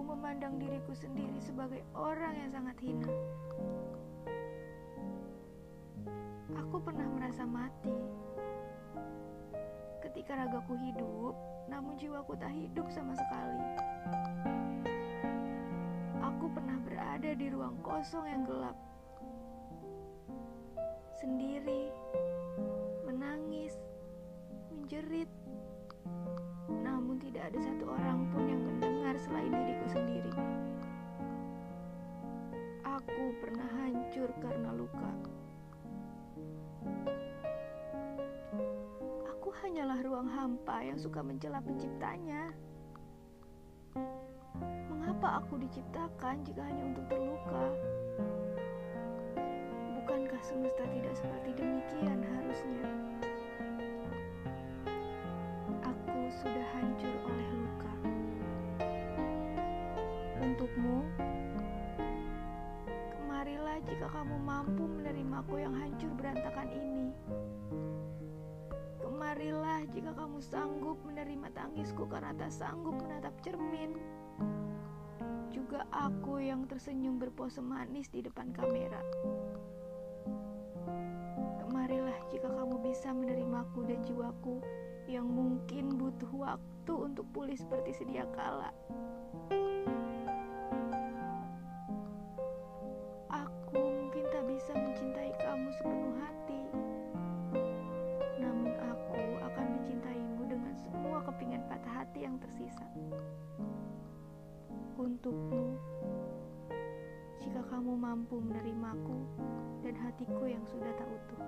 aku memandang diriku sendiri sebagai orang yang sangat hina. Aku pernah merasa mati. Ketika ragaku hidup, namun jiwaku tak hidup sama sekali. Aku pernah berada di ruang kosong yang gelap sendiri, menangis, menjerit. Namun tidak ada satu orang mendengar selain diriku sendiri. Aku pernah hancur karena luka. Aku hanyalah ruang hampa yang suka mencela penciptanya. Mengapa aku diciptakan jika hanya untuk terluka? Bukankah semesta tidak seperti demikian harusnya? Aku sudah hancur oleh Untukmu, kemarilah jika kamu mampu menerimaku yang hancur berantakan ini. Kemarilah jika kamu sanggup menerima tangisku karena tak sanggup menatap cermin. Juga aku yang tersenyum berpose manis di depan kamera. Kemarilah jika kamu bisa menerimaku dan jiwaku yang mungkin butuh waktu untuk pulih seperti sedia kala. yang tersisa. Untukmu, jika kamu mampu menerimaku dan hatiku yang sudah tak utuh.